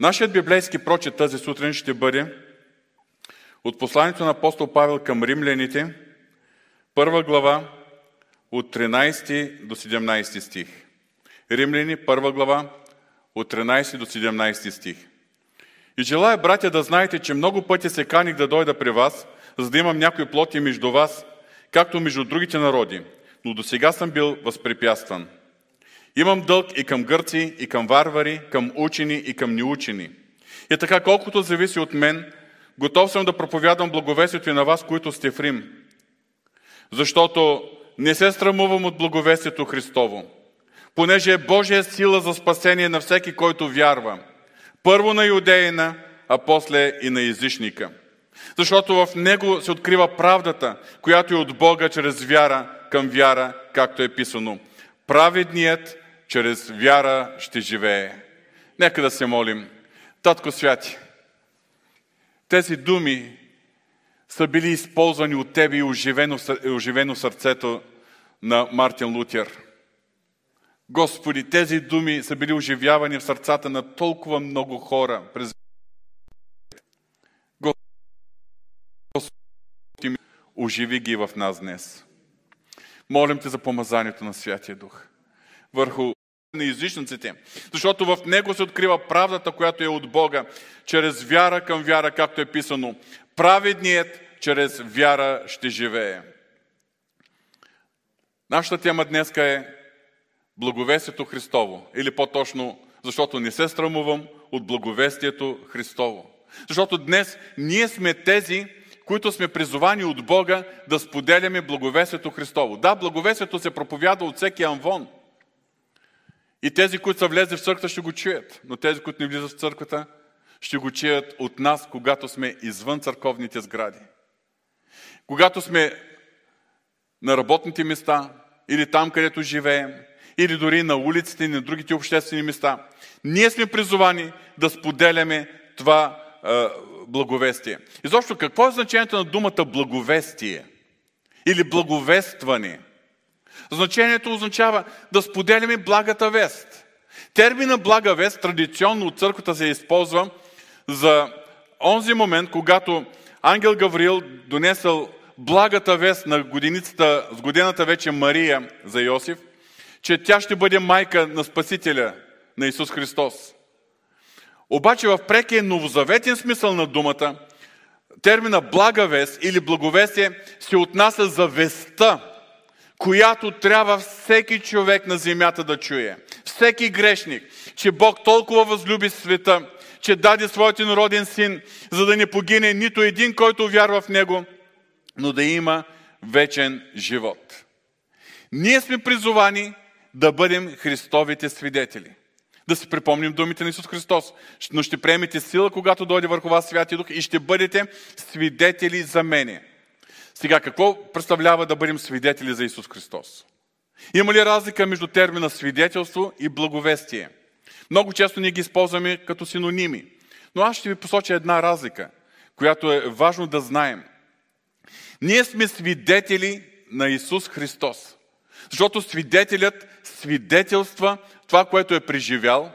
Нашият библейски прочет тази сутрин ще бъде от посланието на апостол Павел към римляните, първа глава, от 13 до 17 стих. Римляни, първа глава, от 13 до 17 стих. И желая, братя, да знаете, че много пъти се каних да дойда при вас, за да имам някои плоти между вас, както между другите народи, но до сега съм бил възпрепятстван. Имам дълг и към гърци, и към варвари, към учени и към неучени. И така, колкото зависи от мен, готов съм да проповядам благовестието и на вас, които сте в Рим. Защото не се срамувам от благовестието Христово, понеже е Божия сила за спасение на всеки, който вярва. Първо на юдеина, а после и на езичника. Защото в него се открива правдата, която е от Бога чрез вяра към вяра, както е писано. Праведният чрез вяра ще живее. Нека да се молим. Татко Святи, тези думи са били използвани от Тебе и оживено, оживено сърцето на Мартин Лутер. Господи, тези думи са били оживявани в сърцата на толкова много хора през Господи, оживи ги в нас днес. Молим Те за помазанието на Святия Дух върху на езичниците, защото в него се открива правдата, която е от Бога, чрез вяра към вяра, както е писано. Праведният чрез вяра ще живее. Нашата тема днес е благовестието Христово. Или по-точно, защото не се срамувам от благовестието Христово. Защото днес ние сме тези, които сме призовани от Бога да споделяме благовестието Христово. Да, благовестието се проповяда от всеки анвон. И тези, които са влезли в църквата, ще го чуят. Но тези, които не влизат в църквата, ще го чуят от нас, когато сме извън църковните сгради. Когато сме на работните места, или там, където живеем, или дори на улиците и на другите обществени места. Ние сме призовани да споделяме това е, благовестие. Изобщо, какво е значението на думата благовестие? Или благовестване? Значението означава да споделяме благата вест. Термина блага вест традиционно от църквата се използва за онзи момент, когато ангел Гавриил донесъл благата вест на годиницата, с годината вече Мария за Йосиф, че тя ще бъде майка на Спасителя на Исус Христос. Обаче в прекия новозаветен смисъл на думата, термина блага вест или благовестие се отнася за веста, която трябва всеки човек на земята да чуе. Всеки грешник, че Бог толкова възлюби света, че даде своят народен син, за да не погине нито един, който вярва в Него, но да има вечен живот. Ние сме призовани да бъдем Христовите свидетели. Да си припомним думите на Исус Христос. Но ще приемете сила, когато дойде върху вас Святия Дух и ще бъдете свидетели за мене. Сега, какво представлява да бъдем свидетели за Исус Христос? Има ли разлика между термина свидетелство и благовестие? Много често ние ги използваме като синоними. Но аз ще ви посоча една разлика, която е важно да знаем. Ние сме свидетели на Исус Христос. Защото свидетелят свидетелства това, което е преживял,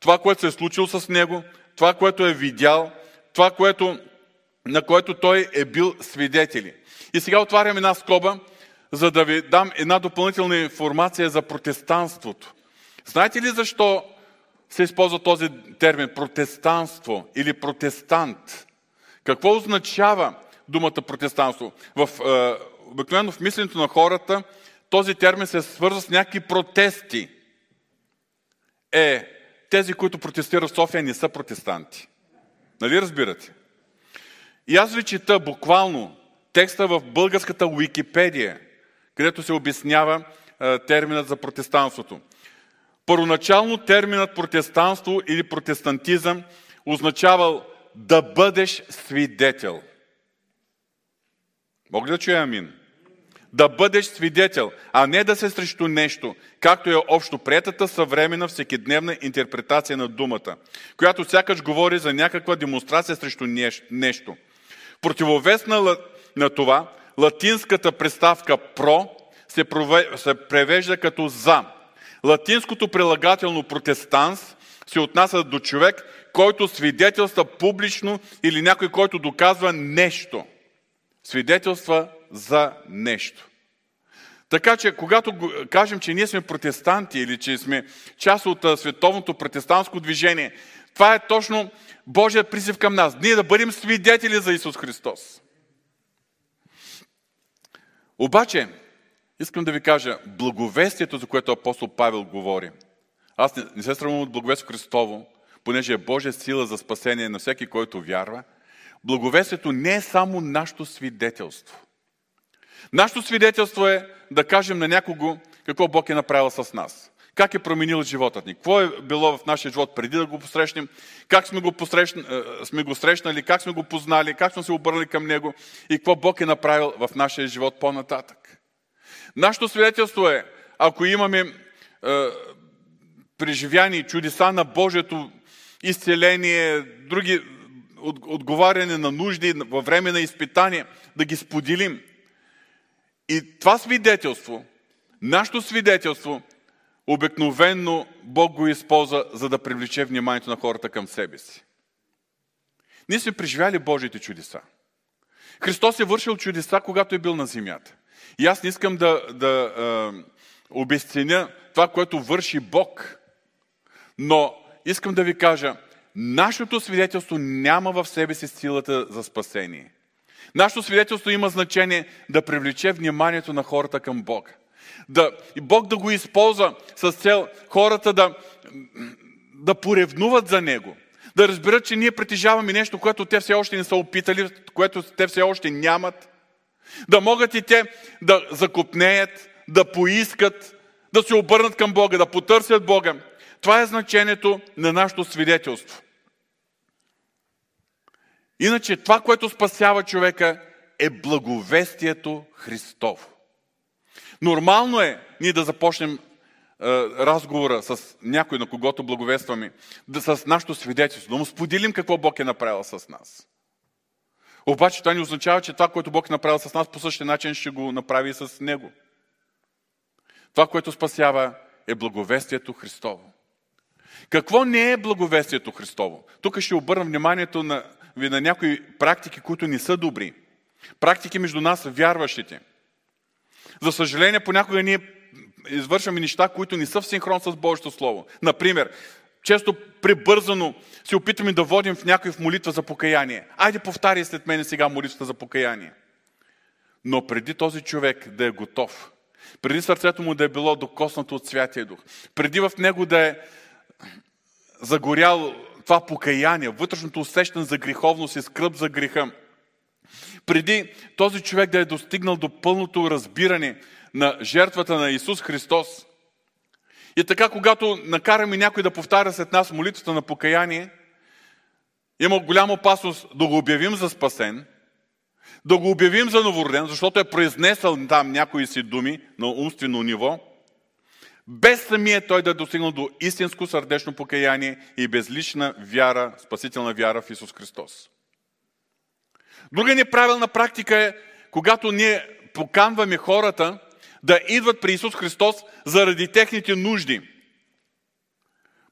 това, което се е случило с него, това, което е видял, това, което, на което той е бил свидетели. И сега отварям една скоба, за да ви дам една допълнителна информация за протестанството. Знаете ли защо се използва този термин протестанство или протестант? Какво означава думата протестанство? В, е, обикновено в мисленето на хората този термин се свързва с някакви протести. Е, тези, които протестират в София, не са протестанти. Нали разбирате? И аз ви чета буквално текста в българската Уикипедия, където се обяснява терминът за протестанството. Първоначално терминът протестанство или протестантизъм означавал да бъдеш свидетел. Мога ли да чуя амин? Да бъдеш свидетел, а не да се срещу нещо, както е общо приятата съвременна всекидневна интерпретация на думата, която сякаш говори за някаква демонстрация срещу нещо. Противовес на, на това, латинската приставка про се, прове, се превежда като за. Латинското прилагателно протестанс се отнася до човек, който свидетелства публично или някой, който доказва нещо. Свидетелства за нещо. Така че, когато кажем, че ние сме протестанти или че сме част от световното протестантско движение, това е точно Божият призив към нас. Ние да бъдем свидетели за Исус Христос. Обаче, искам да ви кажа, благовестието, за което апостол Павел говори, аз не, не се срамувам от благовестието Христово, понеже е Божия сила за спасение на всеки, който вярва. Благовестието не е само нашето свидетелство. Нашето свидетелство е да кажем на някого какво Бог е направил с нас. Как е променил живота ни? Какво е било в нашия живот преди да го посрещнем? Как сме го, посрещ... Е, сме го срещнали? Как сме го познали? Как сме се обърнали към Него? И какво Бог е направил в нашия живот по-нататък? Нашето свидетелство е, ако имаме е, преживяни чудеса на Божието изцеление, други отговаряне на нужди във време на изпитание, да ги споделим. И това свидетелство, нашето свидетелство, обикновенно Бог го използва, за да привлече вниманието на хората към себе си. Ние сме преживяли Божиите чудеса. Христос е вършил чудеса, когато е бил на земята. И аз не искам да, да е, обесценя това, което върши Бог. Но искам да ви кажа, нашето свидетелство няма в себе си силата за спасение. Нашето свидетелство има значение да привлече вниманието на хората към Бога. Да, и Бог да го използва с цел хората да, да поревнуват за Него. Да разберат, че ние притежаваме нещо, което те все още не са опитали, което те все още нямат. Да могат и те да закопнеят, да поискат, да се обърнат към Бога, да потърсят Бога. Това е значението на нашето свидетелство. Иначе това, което спасява човека, е благовестието Христово. Нормално е ние да започнем е, разговора с някой, на когото благовестваме, да, с нашето свидетелство, да му споделим какво Бог е направил с нас. Обаче това не означава, че това, което Бог е направил с нас, по същия начин ще го направи и с Него. Това, което спасява, е благовестието Христово. Какво не е благовестието Христово? Тук ще обърна вниманието на, ви на някои практики, които не са добри. Практики между нас, вярващите. За съжаление, понякога ние извършваме неща, които не са в синхрон с Божието Слово. Например, често прибързано се опитваме да водим в някой в молитва за покаяние. Айде повтаряй след мене сега молитвата за покаяние. Но преди този човек да е готов, преди сърцето му да е било докоснато от Святия Дух, преди в него да е загорял това покаяние, вътрешното усещане за греховност и скръп за греха, преди този човек да е достигнал до пълното разбиране на жертвата на Исус Христос. И така, когато накараме някой да повтаря след нас молитвата на покаяние, има голяма опасност да го обявим за спасен, да го обявим за новороден, защото е произнесъл там някои си думи на умствено ниво, без самия той да е достигнал до истинско сърдечно покаяние и безлична вяра, спасителна вяра в Исус Христос. Друга неправилна практика е, когато ние поканваме хората да идват при Исус Христос заради техните нужди.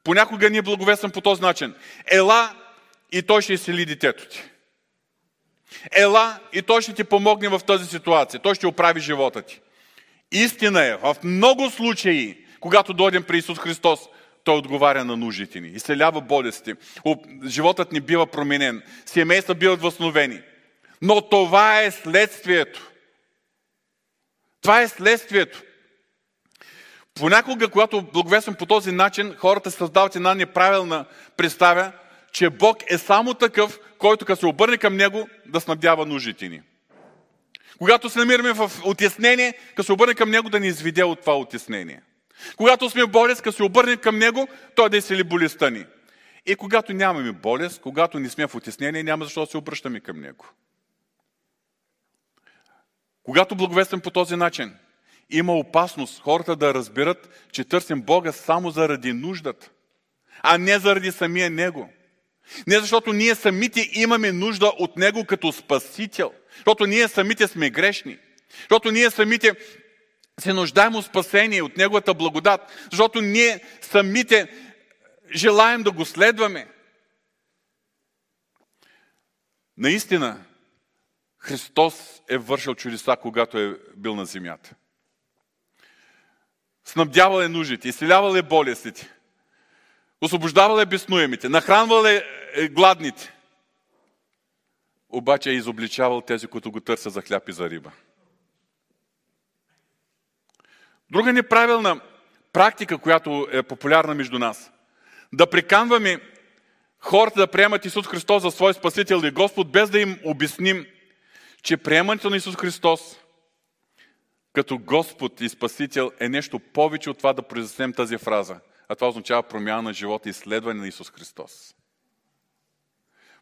Понякога ние благовествам по този начин. Ела и той ще изцели детето ти. Ела и той ще ти помогне в тази ситуация. Той ще оправи живота ти. Истина е, в много случаи, когато дойдем при Исус Христос, той отговаря на нуждите ни, изцелява болести, животът ни бива променен, семейства биват възстановени. Но това е следствието. Това е следствието. Понякога, когато благовествам по този начин, хората създават една неправилна представя, че Бог е само такъв, който като се обърне към Него, да снабдява нуждите ни. Когато се намираме в отяснение, като се обърне към Него, да ни изведе от това отяснение. Когато сме болест, като се обърнем към Него, Той да изцели болестта ни. И когато нямаме болест, когато не сме в отяснение, няма защо да се обръщаме към Него. Когато благовествам по този начин, има опасност хората да разберат, че търсим Бога само заради нуждата, а не заради самия Него. Не защото ние самите имаме нужда от Него като Спасител, защото ние самите сме грешни, защото ние самите се нуждаем от спасение, от Неговата благодат, защото ние самите желаем да го следваме. Наистина, Христос е вършил чудеса, когато е бил на земята. Снабдявал е нуждите, изцелявал е болестите, освобождавал е безнуемите, нахранвал е, е гладните. Обаче е изобличавал тези, които го търсят за хляб и за риба. Друга неправилна практика, която е популярна между нас. Да приканваме хората да приемат Исус Христос за свой Спасител и Господ, без да им обясним, че приемането на Исус Христос като Господ и Спасител е нещо повече от това да произнесем тази фраза. А това означава промяна на живота и следване на Исус Христос.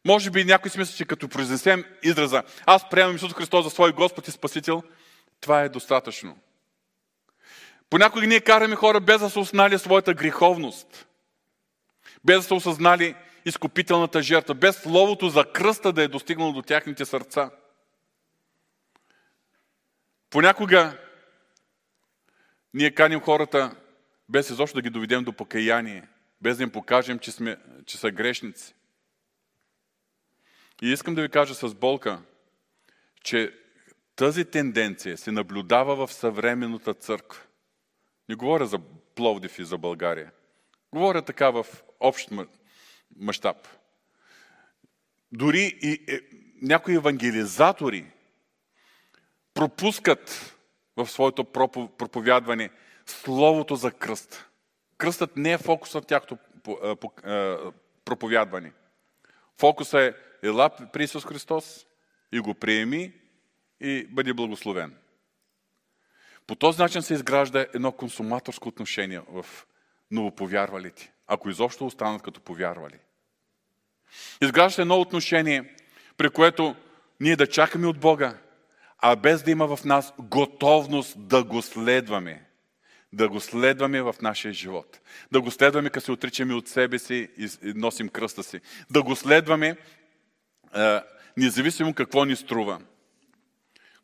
Може би някой си мисли, че като произнесем израза аз приемам Исус Христос за свой Господ и Спасител, това е достатъчно. Понякога ние караме хора без да са узнали своята греховност, без да са осъзнали изкупителната жертва, без словото за кръста да е достигнало до тяхните сърца. Понякога ние каним хората без изобщо да ги доведем до покаяние, без да им покажем, че, сме, че са грешници. И искам да ви кажа с болка, че тази тенденция се наблюдава в съвременната църква. Не говоря за Пловдив и за България. Говоря така в общ мащаб. Дори и е, някои евангелизатори пропускат в своето проповядване словото за кръст. Кръстът не е фокус на тяхното проповядване. Фокусът е ела при Исус Христос и го приеми и бъди благословен. По този начин се изгражда едно консуматорско отношение в новоповярвалите, ако изобщо останат като повярвали. Изгражда едно отношение, при което ние да чакаме от Бога, а без да има в нас готовност да го следваме. Да го следваме в нашия живот. Да го следваме, като се отричаме от себе си и носим кръста си. Да го следваме, независимо какво ни струва.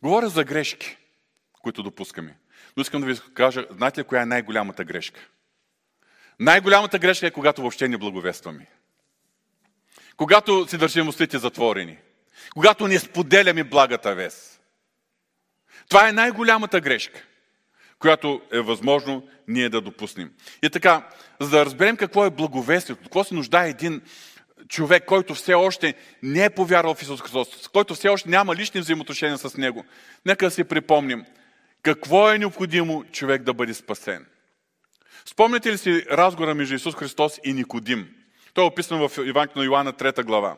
Говоря за грешки които допускаме. Но искам да ви кажа, знаете ли коя е най-голямата грешка? Най-голямата грешка е когато въобще не благовестваме. Когато си държим устите затворени. Когато не споделяме благата вест. Това е най-голямата грешка, която е възможно ние да допуснем. И така, за да разберем какво е благовестието, какво се нуждае един човек, който все още не е повярвал в Исус Христос, който все още няма лични взаимоотношения с Него, нека да си припомним – какво е необходимо човек да бъде спасен? Спомняте ли си разговора между Исус Христос и Никодим? Той е описан в Евангелието на Йоанна 3 глава.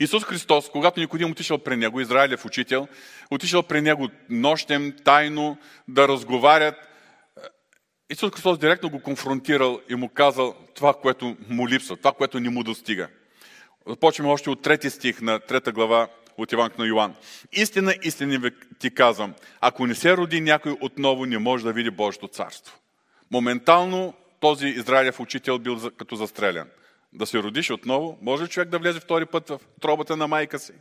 Исус Христос, когато Никодим отишъл при него, Израилев учител, отишъл при него нощем, тайно, да разговарят, Исус Христос директно го конфронтирал и му казал това, което му липсва, това, което не му достига. Започваме още от трети стих на трета глава от Евангелието на Йоан. Истина, истина ти казвам, ако не се роди някой отново, не може да види Божието царство. Моментално този Израилев учител бил като застрелян. Да се родиш отново, може ли човек да влезе втори път в тробата на майка си?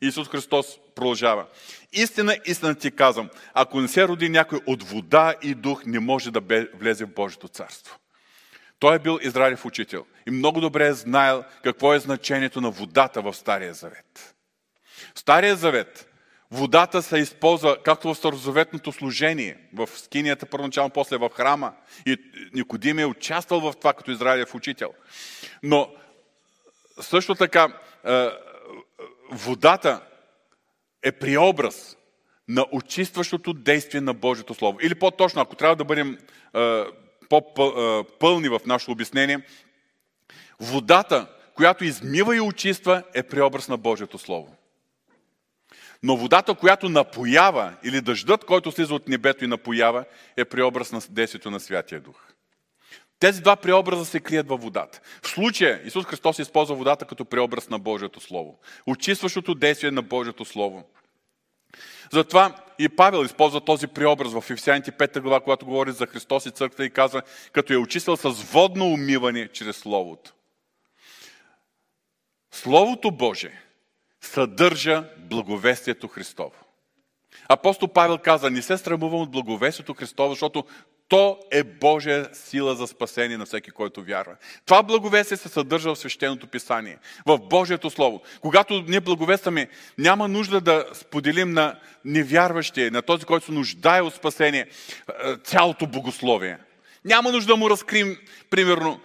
Исус Христос продължава. Истина, истина ти казвам, ако не се роди някой от вода и дух, не може да влезе в Божието царство. Той е бил Израилев учител и много добре е знаел какво е значението на водата в Стария Завет. В Стария завет водата се използва както в старозаветното служение, в скинията първоначално, после в храма. И Никодим е участвал в това като Израилев учител. Но също така е, водата е приобраз на очистващото действие на Божието Слово. Или по-точно, ако трябва да бъдем е, по-пълни в нашето обяснение, водата, която измива и очиства, е преобраз на Божието Слово. Но водата, която напоява, или дъждът, който слиза от небето и напоява, е преобраз на действието на Святия Дух. Тези два преобраза се крият във водата. В случая Исус Христос използва водата като преобраз на Божието Слово. Очистващото действие на Божието Слово. Затова и Павел използва този преобраз в Ефесяните 5 глава, когато говори за Христос и църквата и казва, като е очистил с водно умиване чрез Словото. Словото Божие съдържа благовестието Христово. Апостол Павел каза, не се срамувам от благовестието Христово, защото то е Божия сила за спасение на всеки, който вярва. Това благовестие се съдържа в свещеното писание, в Божието Слово. Когато ние благовестваме, няма нужда да споделим на невярващия, на този, който се нуждае от спасение, цялото богословие. Няма нужда да му разкрием, примерно,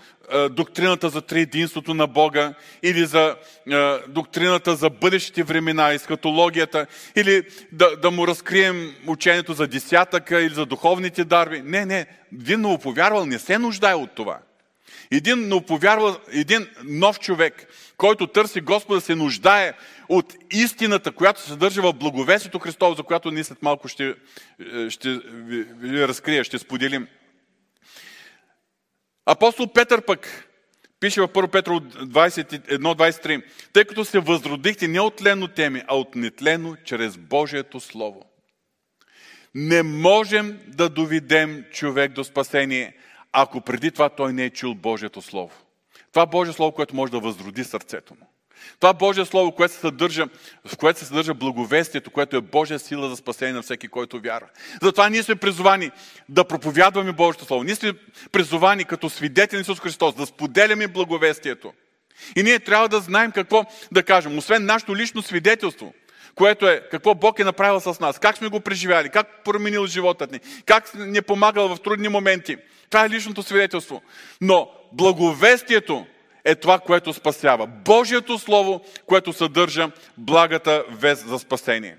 доктрината за триединството на Бога, или за е, доктрината за бъдещите времена, ескатологията, или да, да му разкрием учението за десятъка или за духовните дарби. Не, не, един новоповярвал не се нуждае от това. Един новоповярвал, един нов човек, който търси Господа, се нуждае от истината, която се съдържа в благовесието Христово, за която ние след малко ще, е, ще ви разкрия, ще споделим. Апостол Петър пък пише в 1 Петро 21-23, тъй като се възродихте не от тлено теми, а от нетлено чрез Божието Слово. Не можем да доведем човек до спасение, ако преди това той не е чул Божието Слово. Това Божие Слово, което може да възроди сърцето му. Това Божие Слово, което се съдържа, в което се съдържа благовестието, което е Божия сила за спасение на всеки, който вярва. Затова ние сме призовани да проповядваме Божието Слово. Ние сме призовани като свидетели на Исус Христос да споделяме благовестието. И ние трябва да знаем какво да кажем. Освен нашето лично свидетелство, което е какво Бог е направил с нас, как сме го преживяли, как променил живота ни, как ни е помагал в трудни моменти. Това е личното свидетелство. Но благовестието е това, което спасява. Божието Слово, което съдържа благата вест за спасение.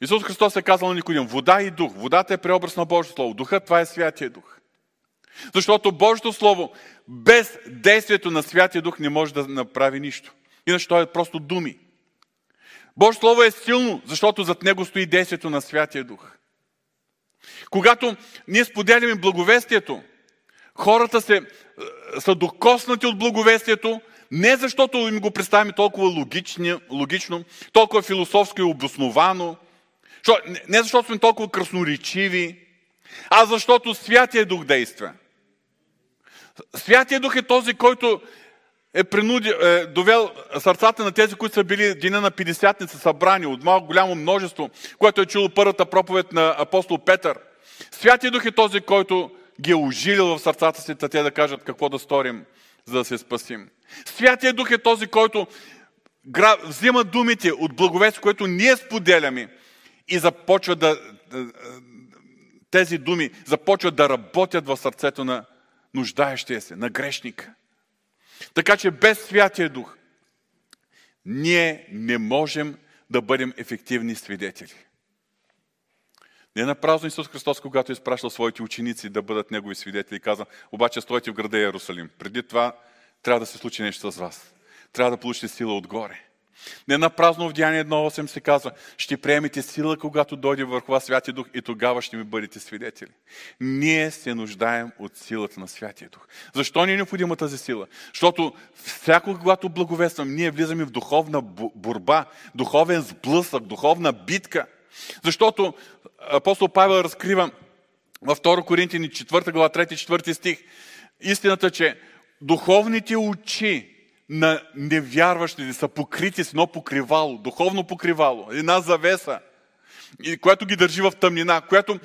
Исус Христос е казал на Никодим, вода и дух. Водата е преобраз на Божието Слово. Духът, това е Святия Дух. Защото Божието Слово без действието на Святия Дух не може да направи нищо. Иначе то е просто думи. Божието Слово е силно, защото зад него стои действието на Святия Дух. Когато ние споделяме благовестието, хората се, са докоснати от благовестието, не защото им го представяме толкова логично, логично толкова философско и обосновано, не защото сме толкова красноречиви, а защото Святия Дух действа. Святия Дух е този, който е, принуди, е довел сърцата на тези, които са били дина на 50 събрани от малко голямо множество, което е чуло първата проповед на апостол Петър. Святия Дух е този, който ги е ожилил в сърцата си, те да кажат какво да сторим, за да се спасим. Святия Дух е този, който взима думите от благовест, което ние споделяме и започва да, тези думи започват да работят в сърцето на нуждаещия се, на грешника. Така че без Святия Дух ние не можем да бъдем ефективни свидетели. Не на празно Исус Христос, когато е изпращал своите ученици да бъдат Негови свидетели, каза, обаче стойте в града Иерусалим. Преди това трябва да се случи нещо с вас. Трябва да получите сила отгоре. Не на празно в Деяние 1.8 се казва, ще приемете сила, когато дойде върху вас Святия Дух и тогава ще ми бъдете свидетели. Ние се нуждаем от силата на Святия Дух. Защо ни е необходима тази сила? Защото всяко, когато благовествам, ние влизаме в духовна борба, духовен сблъсък, духовна битка. Защото апостол Павел разкрива във 2 Коринтини 4 глава 3-4 стих истината, че духовните очи на невярващите са покрити с едно покривало, духовно покривало, една завеса, която ги държи в тъмнина, която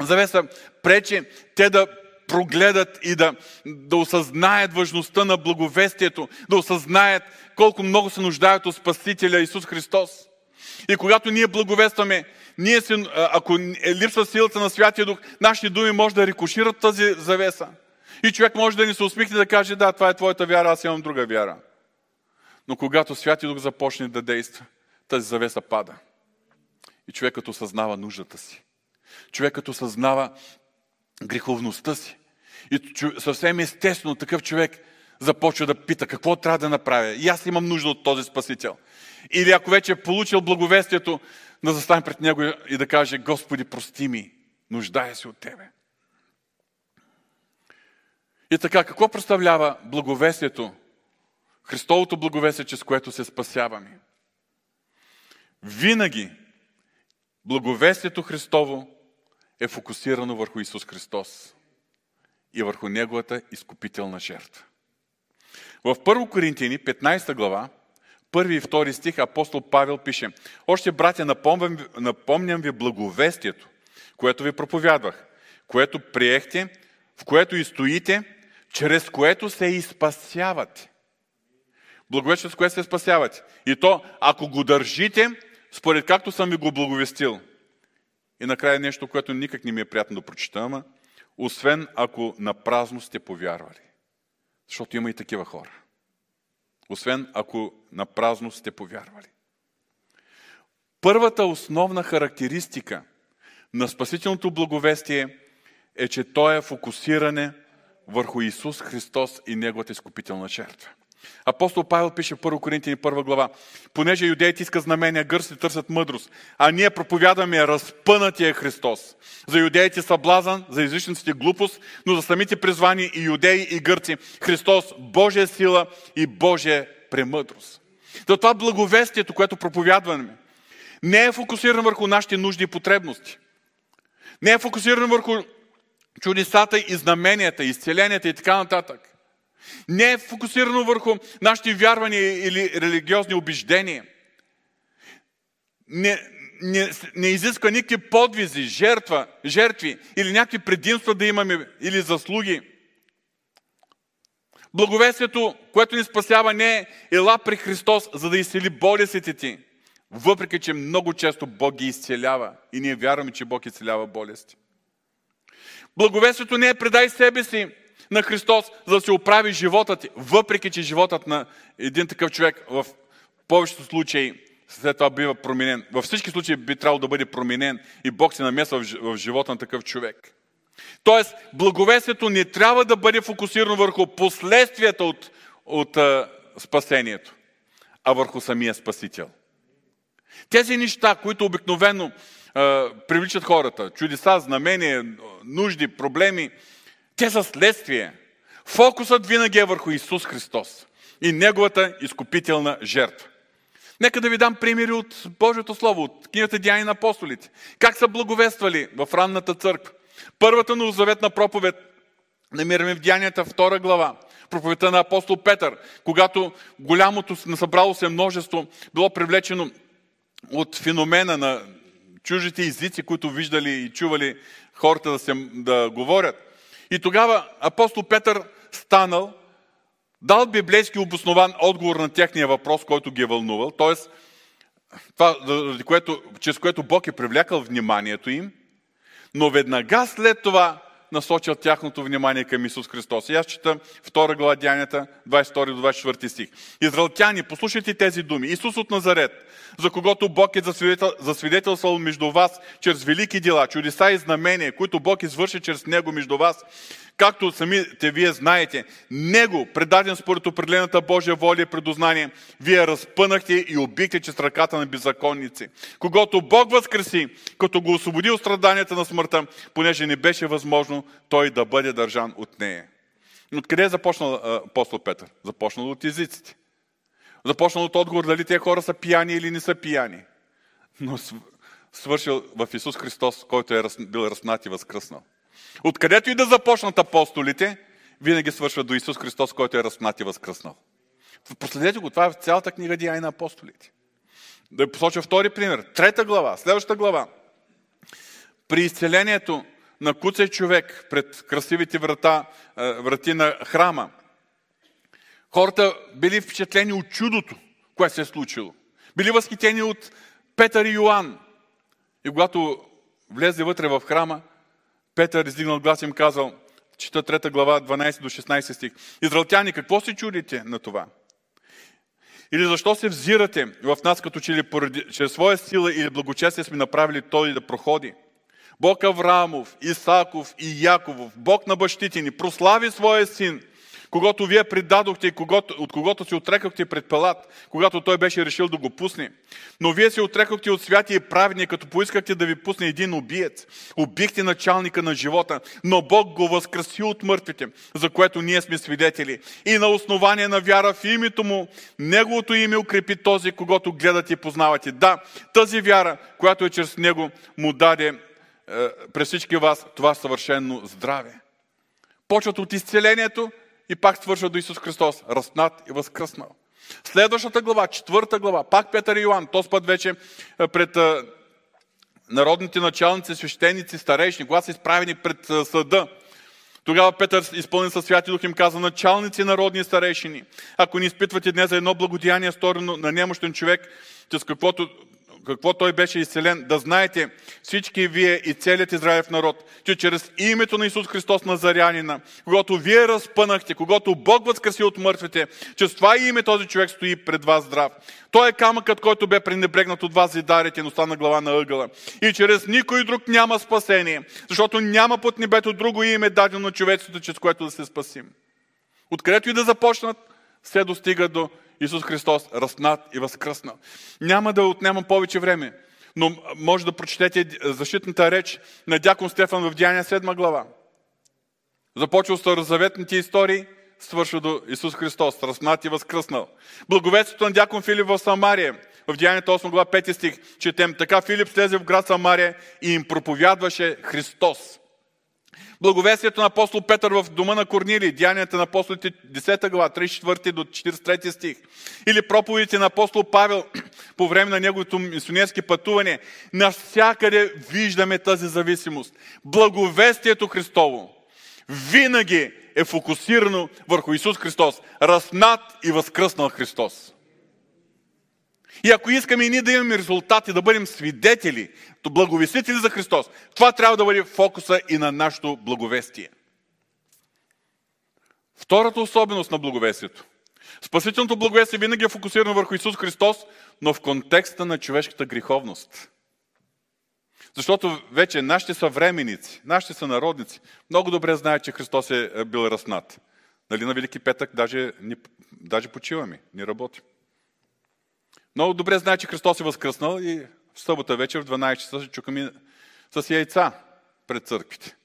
завеса пречи те да прогледат и да, да осъзнаят важността на благовестието, да осъзнаят колко много се нуждаят от Спасителя Исус Христос. И когато ние благовестваме, ние се, ако е липсва силата на Святия Дух, нашите думи може да рикошират тази завеса. И човек може да ни се усмихне да каже, да, това е твоята вяра, аз имам друга вяра. Но когато Святия Дух започне да действа, тази завеса пада. И човекът осъзнава нуждата си. Човекът осъзнава греховността си. И съвсем естествено такъв човек започва да пита какво трябва да направя. И аз имам нужда от този Спасител. Или ако вече е получил благовестието, да застане пред Него и да каже, Господи, прости ми, нуждая се от Тебе. И така, какво представлява благовестието? Христовото благовестие, чрез което се спасяваме. Винаги благовестието Христово е фокусирано върху Исус Христос и върху Неговата изкупителна жертва. В 1 Коринтини, 15 глава, първи и втори стих апостол Павел пише Още, братя, напомням, напомням ви благовестието, което ви проповядвах, което приехте, в което и стоите, чрез което се и спасявате. Благовещите, с което се спасявате. И то, ако го държите, според както съм ви го благовестил. И накрая нещо, което никак не ми е приятно да прочита, ама, освен ако на празно сте повярвали. Защото има и такива хора. Освен ако на празно сте повярвали. Първата основна характеристика на спасителното благовестие е, че то е фокусиране върху Исус Христос и Неговата изкупителна жертва. Апостол Павел пише в 1 Коринтини 1 глава. Понеже юдеите искат знамения, гърси търсят мъдрост, а ние проповядваме разпънатия Христос. За юдеите съблазън, за езичниците глупост, но за самите призвани и юдеи и гърци Христос Божия сила и Божия премъдрост. То това благовестието, което проповядваме, не е фокусирано върху нашите нужди и потребности. Не е фокусирано върху чудесата и знаменията, изцеленията и така нататък. Не е фокусирано върху нашите вярвания или религиозни убеждения. Не, не, не изисква никакви подвизи, жертва, жертви или някакви предимства да имаме или заслуги. Благовестието, което ни спасява, не е ела при Христос, за да изцели болестите ти. Въпреки, че много често Бог ги изцелява и ние вярваме, че Бог изцелява болести. Благовестието не е предай себе си на Христос, за да се оправи живота ти. Въпреки, че животът на един такъв човек в повечето случаи след това бива променен. Във всички случаи би трябвало да бъде променен и Бог се намесва в живота на такъв човек. Тоест, благовестието не трябва да бъде фокусирано върху последствията от, от а, спасението, а върху самия Спасител. Тези неща, които обикновено а, привличат хората, чудеса, знамения, нужди, проблеми, те са следствие. Фокусът винаги е върху Исус Христос и Неговата изкупителна жертва. Нека да ви дам примери от Божието Слово, от книгата Деяни на апостолите. Как са благовествали в ранната църква. Първата новозаветна проповед намираме в Деянията, втора глава. Проповедта на апостол Петър, когато голямото насъбрало се множество било привлечено от феномена на чужите езици, които виждали и чували хората да, се, да говорят. И тогава апостол Петър станал, дал библейски обоснован отговор на техния въпрос, който ги е вълнувал, т.е. това, което, чрез което Бог е привлякал вниманието им, но веднага след това насочил тяхното внимание към Исус Христос. И аз чета 2 глава Дянята, 22 до 24 стих. Израелтяни, послушайте тези думи. Исус от Назарет, за когото Бог е засвидетелствал между вас чрез велики дела, чудеса и знамения, които Бог извърши чрез Него между вас, както самите вие знаете, Него, предаден според определената Божия воля и предознание, вие разпънахте и убихте чрез ръката на беззаконници. Когато Бог възкреси, като го освободи от страданията на смъртта, понеже не беше възможно той да бъде държан от нея. Откъде е започнал апостол Петър? Започнал от езиците. Започнал от отговор дали те хора са пияни или не са пияни. Но свършил в Исус Христос, който е бил разнат и възкръснал. Откъдето и да започнат апостолите, винаги свършва до Исус Христос, който е разпнат и възкръснал. Проследете го, това е в цялата книга Деяния на апостолите. Да ви посоча втори пример. Трета глава, следващата глава. При изцелението на куцай човек пред красивите врата, врати на храма, хората били впечатлени от чудото, което се е случило. Били възхитени от Петър и Йоанн. И когато влезе вътре в храма, Петър издигнал глас им казал, чета 3 глава, 12 до 16 стих. Израелтяни, какво се чудите на това? Или защо се взирате в нас, като че ли поради, чрез своя сила или благочестие сме направили той да проходи? Бог Авраамов, Исаков и Яковов, Бог на бащите ни, прослави своя син когато вие предадохте и от когото се отрекахте пред Палат, когато той беше решил да го пусне. Но вие се отрекахте от святия и праведния, като поискахте да ви пусне един убиец. Убихте началника на живота, но Бог го възкраси от мъртвите, за което ние сме свидетели. И на основание на вяра в името му, неговото име укрепи този, когато гледате и познавате. Да, тази вяра, която е чрез него, му даде е, през всички вас това съвършено здраве. Почват от изцелението, и пак свършва до Исус Христос, разпнат и възкръснал. Следващата глава, четвърта глава, пак Петър и Йоан, този път вече пред народните началници, свещеници, старейшни, когато са изправени пред съда, тогава Петър, изпълнен със Святи Дух, им каза, началници народни старейшини, ако ни изпитвате днес за едно благодеяние, сторено на немощен човек, с каквото какво той беше изцелен, да знаете всички вие и целият Израилев народ, че чрез името на Исус Христос Назарянина, когато вие разпънахте, когато Бог възкреси от мъртвите, че с това име този човек стои пред вас здрав. Той е камъкът, който бе пренебрегнат от вас дарите, но стана глава на ъгъла. И чрез никой друг няма спасение, защото няма под небето друго име дадено на човечеството, чрез което да се спасим. Откъдето и да започнат, се достига до Исус Христос разпнат и възкръснал. Няма да отнемам повече време, но може да прочетете защитната реч на дякон Стефан в Деяния 7 глава. Започва с старозаветните истории, свършва до Исус Христос, разпнат и възкръснал. Благовестието на дякон Филип в Самария, в Деянието 8 глава 5 стих, четем, така Филип слезе в град Самария и им проповядваше Христос. Благовестието на апостол Петър в дома на Корнили, Деянията на апостолите 10 глава, 34 до 43 стих. Или проповедите на апостол Павел по време на неговото мисионерски пътуване. Навсякъде виждаме тази зависимост. Благовестието Христово винаги е фокусирано върху Исус Христос, разнат и възкръснал Христос. И ако искаме и ние да имаме резултати, да бъдем свидетели, то благовестители за Христос, това трябва да бъде фокуса и на нашето благовестие. Втората особеност на благовестието. Спасителното благовестие винаги е фокусирано върху Исус Христос, но в контекста на човешката греховност. Защото вече нашите съвременици, нашите сънародници много добре знаят, че Христос е бил разнат. Нали на Велики петък даже, даже почиваме, не работим. Много добре знае, че Христос е възкръснал и в събота вечер в 12 часа се чукаме с яйца пред църквите.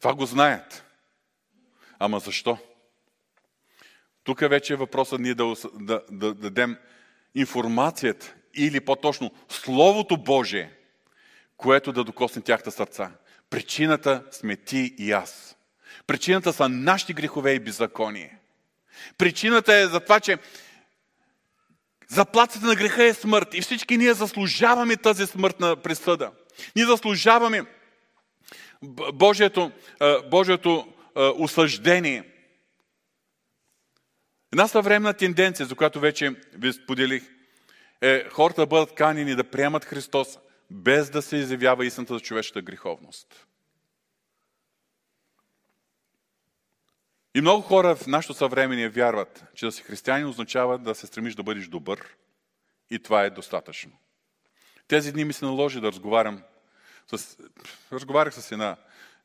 Това го знаят. Ама защо? Тук вече е въпросът ние да, да, да дадем информацията или по-точно Словото Божие, което да докосне тяхта сърца. Причината сме ти и аз. Причината са нашите грехове и беззаконие. Причината е за това, че Заплатата на греха е смърт и всички ние заслужаваме тази смъртна присъда. Ние заслужаваме Божието, Божието осъждение. Една съвременна тенденция, за която вече ви споделих, е хората да бъдат канени да приемат Христос, без да се изявява истината за човешката греховност. И много хора в нашето съвремение вярват, че да си християнин означава да се стремиш да бъдеш добър и това е достатъчно. Тези дни ми се наложи да разговарям с... Разговарях с една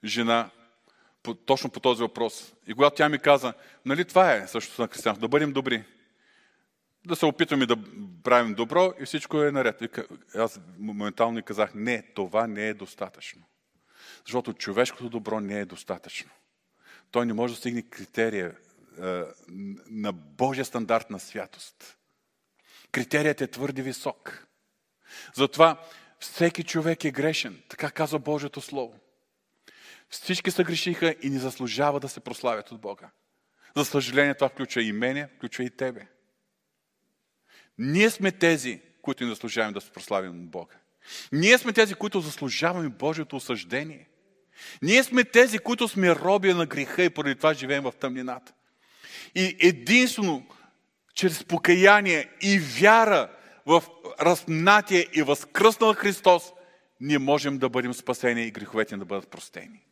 жена по, точно по този въпрос. И когато тя ми каза, нали това е също на християнство, да бъдем добри, да се опитваме да правим добро и всичко е наред. И аз моментално и казах, не, това не е достатъчно. Защото човешкото добро не е достатъчно той не може да стигне критерия е, на Божия стандарт на святост. Критерият е твърде висок. Затова всеки човек е грешен, така казва Божието Слово. Всички са грешиха и не заслужава да се прославят от Бога. За съжаление, това включва и мене, включва и тебе. Ние сме тези, които не заслужаваме да се прославим от Бога. Ние сме тези, които заслужаваме Божието осъждение. Ние сме тези, които сме роби на греха и поради това живеем в тъмнината. И единствено чрез покаяние и вяра в разпнатие и възкръснал Христос, ние можем да бъдем спасени и греховете да бъдат простени.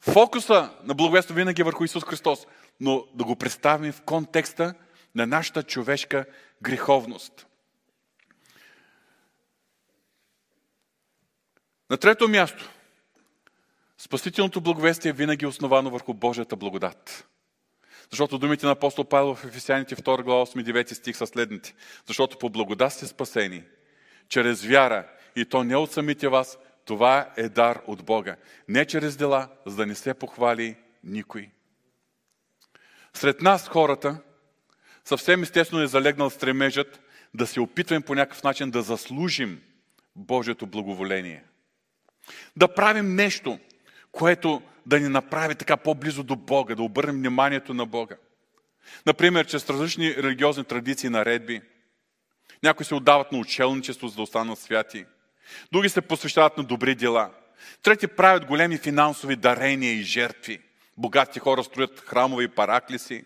Фокуса на благовество винаги е върху Исус Христос, но да го представим в контекста на нашата човешка греховност. На трето място, Спасителното благовестие е винаги основано върху Божията благодат. Защото думите на апостол Павел в Ефесяните 2 глава 8-9 стих са следните. Защото по благодат сте спасени, чрез вяра, и то не от самите вас, това е дар от Бога. Не чрез дела, за да не се похвали никой. Сред нас хората съвсем естествено е залегнал стремежът да се опитваме по някакъв начин да заслужим Божието благоволение. Да правим нещо, което да ни направи така по-близо до Бога, да обърнем вниманието на Бога. Например, чрез различни религиозни традиции и наредби. Някои се отдават на учелничество, за да останат святи. Други се посвещават на добри дела. Трети правят големи финансови дарения и жертви. Богатите хора строят храмове и параклиси.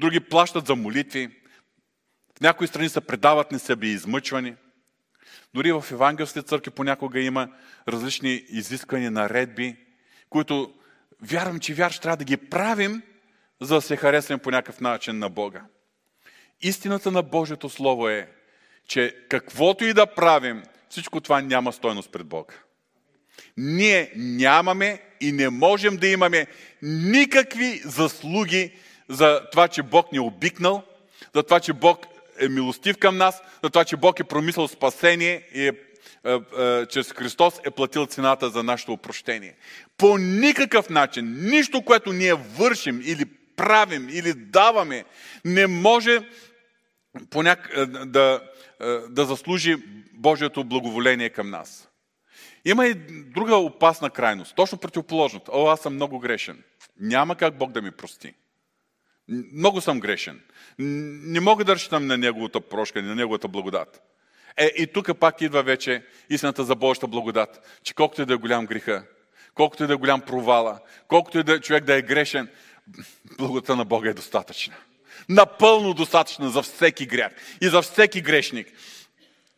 Други плащат за молитви. В някои страни се предават не себе измъчвани. Дори в евангелските църкви понякога има различни изисквания, наредби, които вярвам, че вярваш трябва да ги правим, за да се харесаме по някакъв начин на Бога. Истината на Божието Слово е, че каквото и да правим, всичко това няма стойност пред Бога. Ние нямаме и не можем да имаме никакви заслуги за това, че Бог ни е обикнал, за това, че Бог е милостив към нас, за това, че Бог е промислял спасение и е, чрез Христос е платил цената за нашето опрощение. По никакъв начин, нищо, което ние вършим или правим или даваме, не може поняк... Е, да, е, да заслужи Божието благоволение към нас. Има и друга опасна крайност, точно противоположната. О, аз съм много грешен. Няма как Бог да ми прости. Много съм грешен. Не мога да разчитам на Неговата прошка, на Неговата благодат. Е, и тук пак идва вече истината за Божията благодат, че колкото и да е голям греха, колкото и да е голям провала, колкото и да е човек да е грешен, благодата на Бога е достатъчна. Напълно достатъчна за всеки грях и за всеки грешник,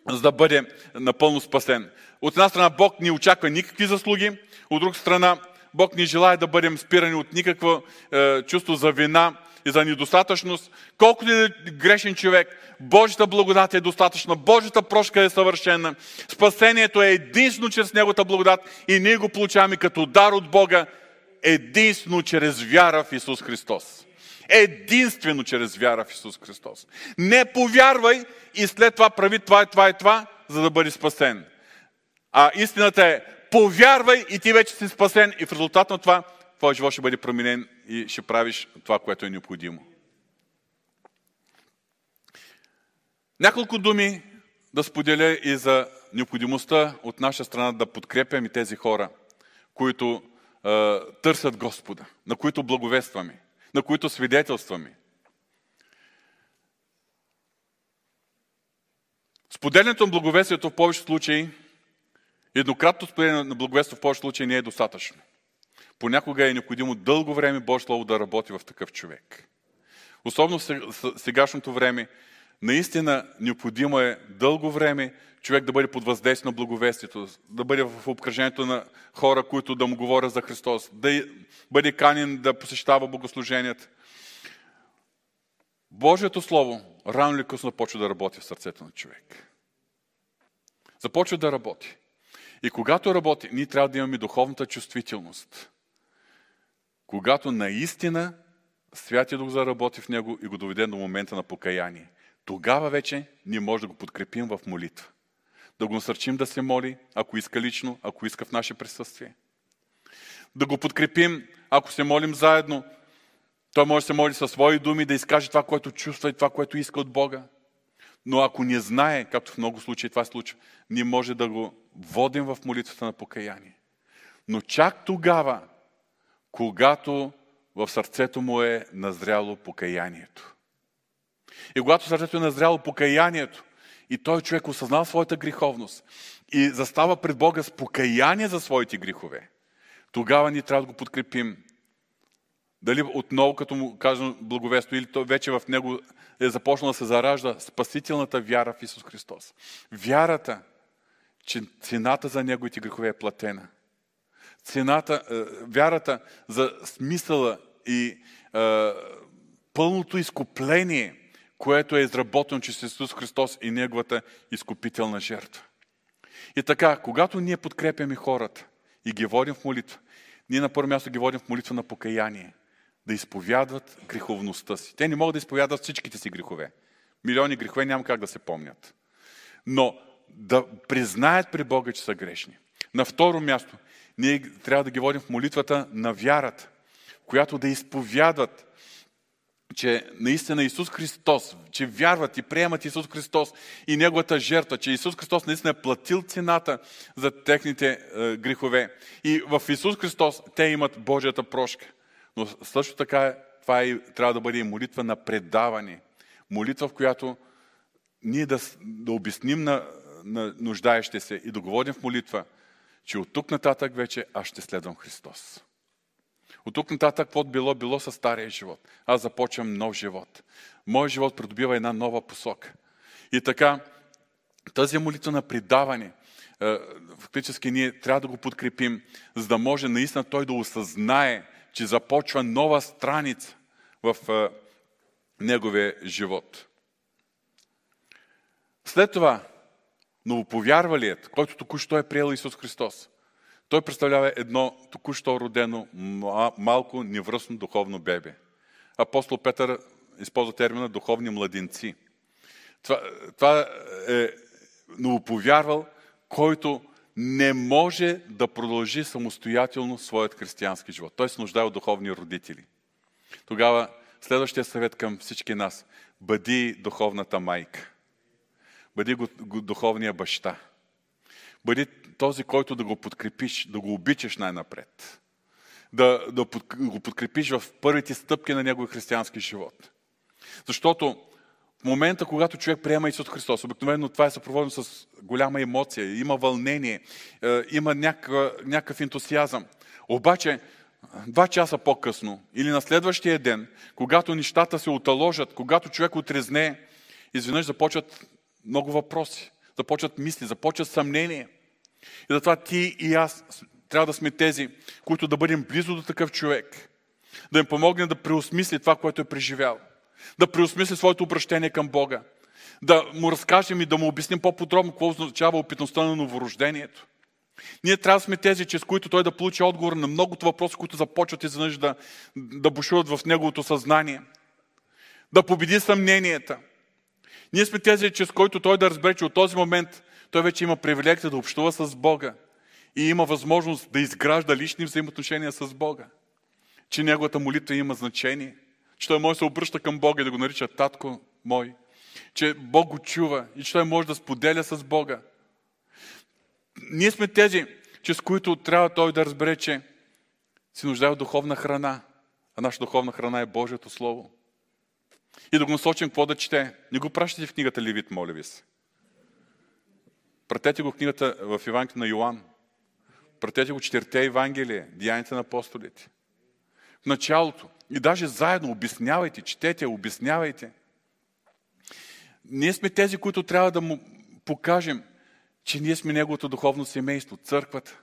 за да бъде напълно спасен. От една страна Бог ни очаква никакви заслуги, от друга страна Бог ни желая да бъдем спирани от никакво е, чувство за вина и за недостатъчност. Колкото и е грешен човек, Божията благодат е достатъчна, Божията прошка е съвършена. Спасението е единствено чрез Неговата благодат и ние го получаваме като дар от Бога единствено чрез вяра в Исус Христос. Единствено чрез вяра в Исус Христос. Не повярвай и след това прави това и това и това, за да бъдеш спасен. А истината е, повярвай и ти вече си спасен и в резултат на това твой живот ще бъде променен и ще правиш това, което е необходимо. Няколко думи да споделя и за необходимостта от наша страна да подкрепяме тези хора, които е, търсят Господа, на които благовестваме, на които свидетелстваме. Споделянето на благовестието в повечето случаи, еднократно споделяне на благовестието в повечето случаи не е достатъчно. Понякога е необходимо дълго време Божие Слово да работи в такъв човек. Особено в сегашното време, наистина необходимо е дълго време човек да бъде под въздействие на благовестието, да бъде в обкръжението на хора, които да му говорят за Христос, да бъде канен да посещава богослуженията. Божието Слово рано или късно почва да работи в сърцето на човек. Започва да работи. И когато работи, ние трябва да имаме духовната чувствителност. Когато наистина Святия Дух заработи в него и го доведе до момента на покаяние. Тогава вече ние може да го подкрепим в молитва да го насърчим да се моли, ако иска лично, ако иска в наше присъствие. Да го подкрепим, ако се молим заедно. Той може да се моли със свои думи, да изкаже това, което чувства и това, което иска от Бога. Но ако не знае, както в много случаи това случва, ние може да го водим в молитвата на покаяние. Но чак тогава, когато в сърцето му е назряло покаянието. И когато сърцето е назряло покаянието, и той човек осъзнал своята греховност и застава пред Бога с покаяние за своите грехове, тогава ние трябва да го подкрепим. Дали отново, като му кажем благовесто, или той вече в него е започнал да се заражда спасителната вяра в Исус Христос. Вярата, че цената за неговите грехове е платена. Цената, е, вярата за смисъла и е, пълното изкупление – което е изработено чрез Исус Христос и Неговата изкупителна жертва. И така, когато ние подкрепяме хората и ги водим в молитва, ние на първо място ги водим в молитва на покаяние, да изповядват греховността си. Те не могат да изповядват всичките си грехове. Милиони грехове няма как да се помнят. Но да признаят при Бога, че са грешни. На второ място, ние трябва да ги водим в молитвата на вярата, която да изповядват че наистина Исус Христос, че вярват и приемат Исус Христос и Неговата жертва, че Исус Христос наистина е платил цената за техните е, грехове. И в Исус Христос те имат Божията прошка. Но също така това и, трябва да бъде и молитва на предаване. Молитва, в която ние да, да обясним на, на нуждаещите се и да го водим в молитва, че от тук нататък вече аз ще следвам Христос. От тук нататък, какво било, било със стария живот. Аз започвам нов живот. Моят живот придобива една нова посока. И така, тази молитва на предаване, е, фактически ние трябва да го подкрепим, за да може наистина той да осъзнае, че започва нова страница в е, неговия живот. След това, новоповярвалият, който току-що е приел Исус Христос, той представлява едно току-що родено малко невръсно духовно бебе. Апостол Петър използва термина духовни младенци. Това, това е новоповярвал, който не може да продължи самостоятелно своят християнски живот. Той се нуждае от духовни родители. Тогава следващия съвет към всички нас. Бъди духовната майка. Бъди духовния баща. Бъди този, който да го подкрепиш, да го обичаш най-напред. Да, да го подкрепиш в първите стъпки на неговия християнски живот. Защото в момента, когато човек приема Исус Христос, обикновено това е съпроводено с голяма емоция, има вълнение, е, има някакъв, някакъв ентусиазъм. Обаче, два часа по-късно или на следващия ден, когато нещата се оталожат, когато човек отрезне, изведнъж започват много въпроси, започват мисли, започват съмнения. И затова ти и аз трябва да сме тези, които да бъдем близо до такъв човек, да им помогне да преосмисли това, което е преживял, да преосмисли своето обращение към Бога, да му разкажем и да му обясним по-подробно какво означава опитността на новорождението. Ние трябва да сме тези, чрез които той да получи отговор на многото въпроси, които започват изведнъж да, да бушуват в неговото съзнание. Да победи съмненията. Ние сме тези, чрез които той да разбере, че от този момент той вече има привилегия да общува с Бога и има възможност да изгражда лични взаимоотношения с Бога. Че неговата молитва има значение. Че той може да се обръща към Бога и да го нарича татко мой. Че Бог го чува и че той може да споделя с Бога. Ние сме тези, чрез които трябва той да разбере, че си нуждае от духовна храна. А нашата духовна храна е Божието Слово. И да го насочим какво да чете. Не го пращате в книгата Левит, моля ви се. Пратете го книгата в Евангелие на Йоанн. Пратете го четирте Евангелие, Деяните на апостолите. В началото. И даже заедно обяснявайте, четете, обяснявайте. Ние сме тези, които трябва да му покажем, че ние сме неговото духовно семейство, църквата.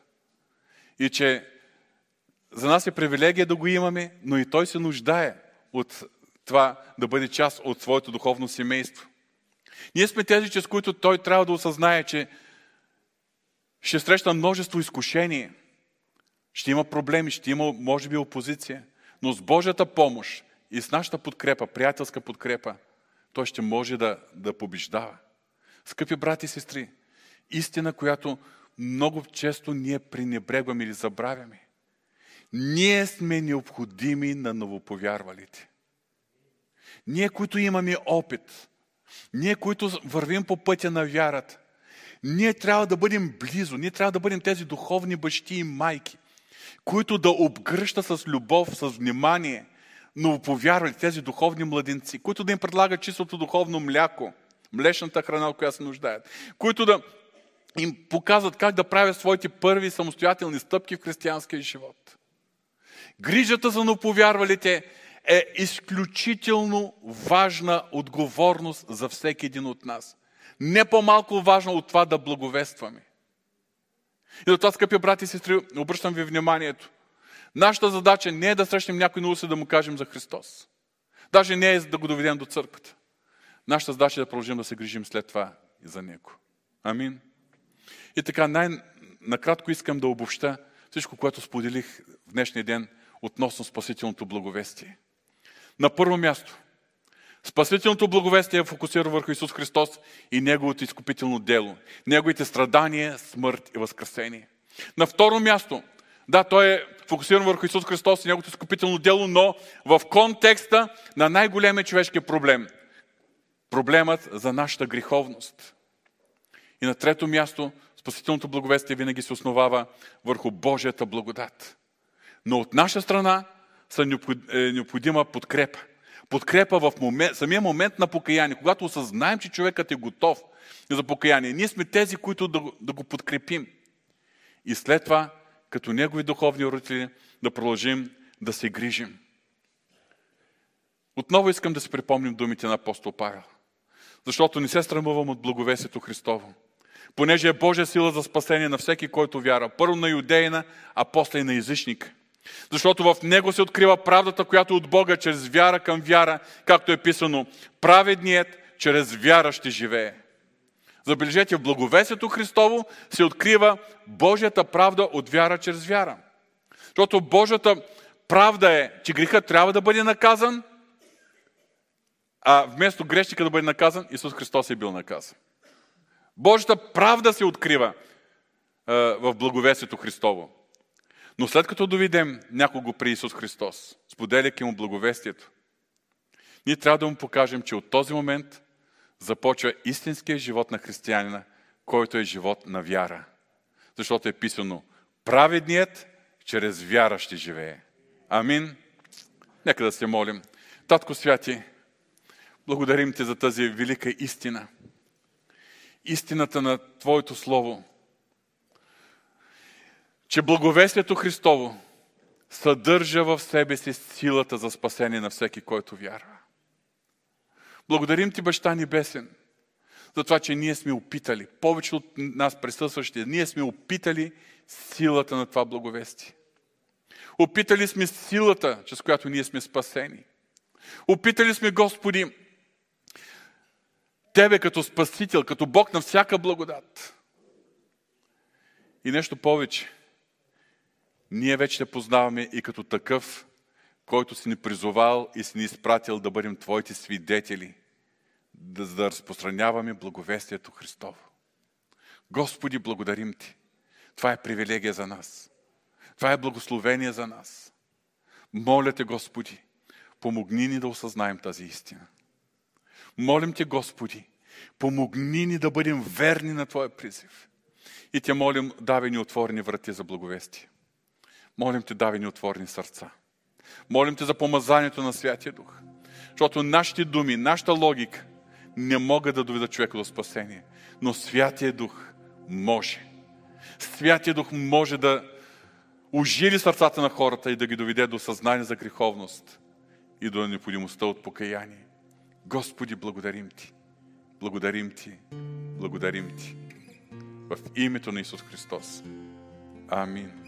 И че за нас е привилегия да го имаме, но и той се нуждае от това да бъде част от своето духовно семейство. Ние сме тези, чрез които той трябва да осъзнае, че ще среща множество изкушения, ще има проблеми, ще има, може би, опозиция, но с Божията помощ и с нашата подкрепа, приятелска подкрепа, той ще може да, да побеждава. Скъпи брати и сестри, истина, която много често ние пренебрегваме или забравяме. Ние сме необходими на новоповярвалите. Ние, които имаме опит, ние, които вървим по пътя на вярата, ние трябва да бъдем близо, ние трябва да бъдем тези духовни бащи и майки, които да обгръща с любов, с внимание, но повярвали тези духовни младенци, които да им предлагат чистото духовно мляко, млечната храна, от която се нуждаят, които да им показват как да правят своите първи самостоятелни стъпки в християнския живот. Грижата за новоповярвалите е изключително важна отговорност за всеки един от нас. Не по-малко важно от това да благовестваме. И до това, скъпи брати и сестри, обръщам ви вниманието. Нашата задача не е да срещнем някой на улица да му кажем за Христос. Даже не е да го доведем до църквата. Нашата задача е да продължим да се грижим след това и за Него. Амин. И така, най-накратко искам да обобща всичко, което споделих в днешния ден относно спасителното благовестие. На първо място, спасителното благовестие е фокусира върху Исус Христос и Неговото изкупително дело, Неговите страдания, смърт и възкресение. На второ място, да, той е фокусиран върху Исус Христос и Неговото изкупително дело, но в контекста на най-големия човешки проблем. Проблемът за нашата греховност. И на трето място, спасителното благовестие винаги се основава върху Божията благодат. Но от наша страна са е необходима подкрепа. подкрепа в момент, самия момент на покаяние, когато осъзнаем, че човекът е готов за покаяние. Ние сме тези, които да, да го подкрепим. И след това, като негови духовни родители, да продължим да се грижим. Отново искам да си припомним думите на апостол Павел. Защото не се срамувам от благовесието Христово. Понеже е Божия сила за спасение на всеки, който вяра. Първо на юдеина, а после и на езичник. Защото в него се открива правдата, която от Бога, чрез вяра към вяра, както е писано, праведният чрез вяра ще живее. Забележете, в благовесието Христово се открива Божията правда от вяра чрез вяра. Защото Божията правда е, че грехът трябва да бъде наказан, а вместо грешника да бъде наказан, Исус Христос е бил наказан. Божията правда се открива е, в благовесието Христово. Но след като доведем някого при Исус Христос, споделяйки му благовестието, ние трябва да му покажем, че от този момент започва истинския живот на християнина, който е живот на вяра. Защото е писано, праведният чрез вяра ще живее. Амин. Нека да се молим. Татко Святи, благодарим Ти за тази велика истина. Истината на Твоето Слово. Че благовестието Христово съдържа в себе си силата за спасение на всеки, който вярва. Благодарим Ти, Баща Небесен, за това, че ние сме опитали, повече от нас присъстващи, ние сме опитали силата на това благовестие. Опитали сме силата, чрез която ние сме спасени. Опитали сме, Господи, Тебе като Спасител, като Бог на всяка благодат. И нещо повече. Ние вече те познаваме и като такъв, който си ни призовал и си ни изпратил да бъдем Твоите свидетели, да, да разпространяваме благовестието Христово. Господи, благодарим Ти. Това е привилегия за нас. Това е благословение за нас. Моля Те, Господи, помогни ни да осъзнаем тази истина. Молим Те, Господи, помогни ни да бъдем верни на Твоя призив. И Те молим, давай ни отворени врати за благовестие. Молим Те, давай ни отворени сърца. Молим Те за помазанието на Святия Дух. Защото нашите думи, нашата логика не могат да доведат човека до спасение. Но Святия Дух може. Святия Дух може да ожили сърцата на хората и да ги доведе до съзнание за греховност и до необходимостта от покаяние. Господи, благодарим Ти. Благодарим Ти. Благодарим Ти. В името на Исус Христос. Амин.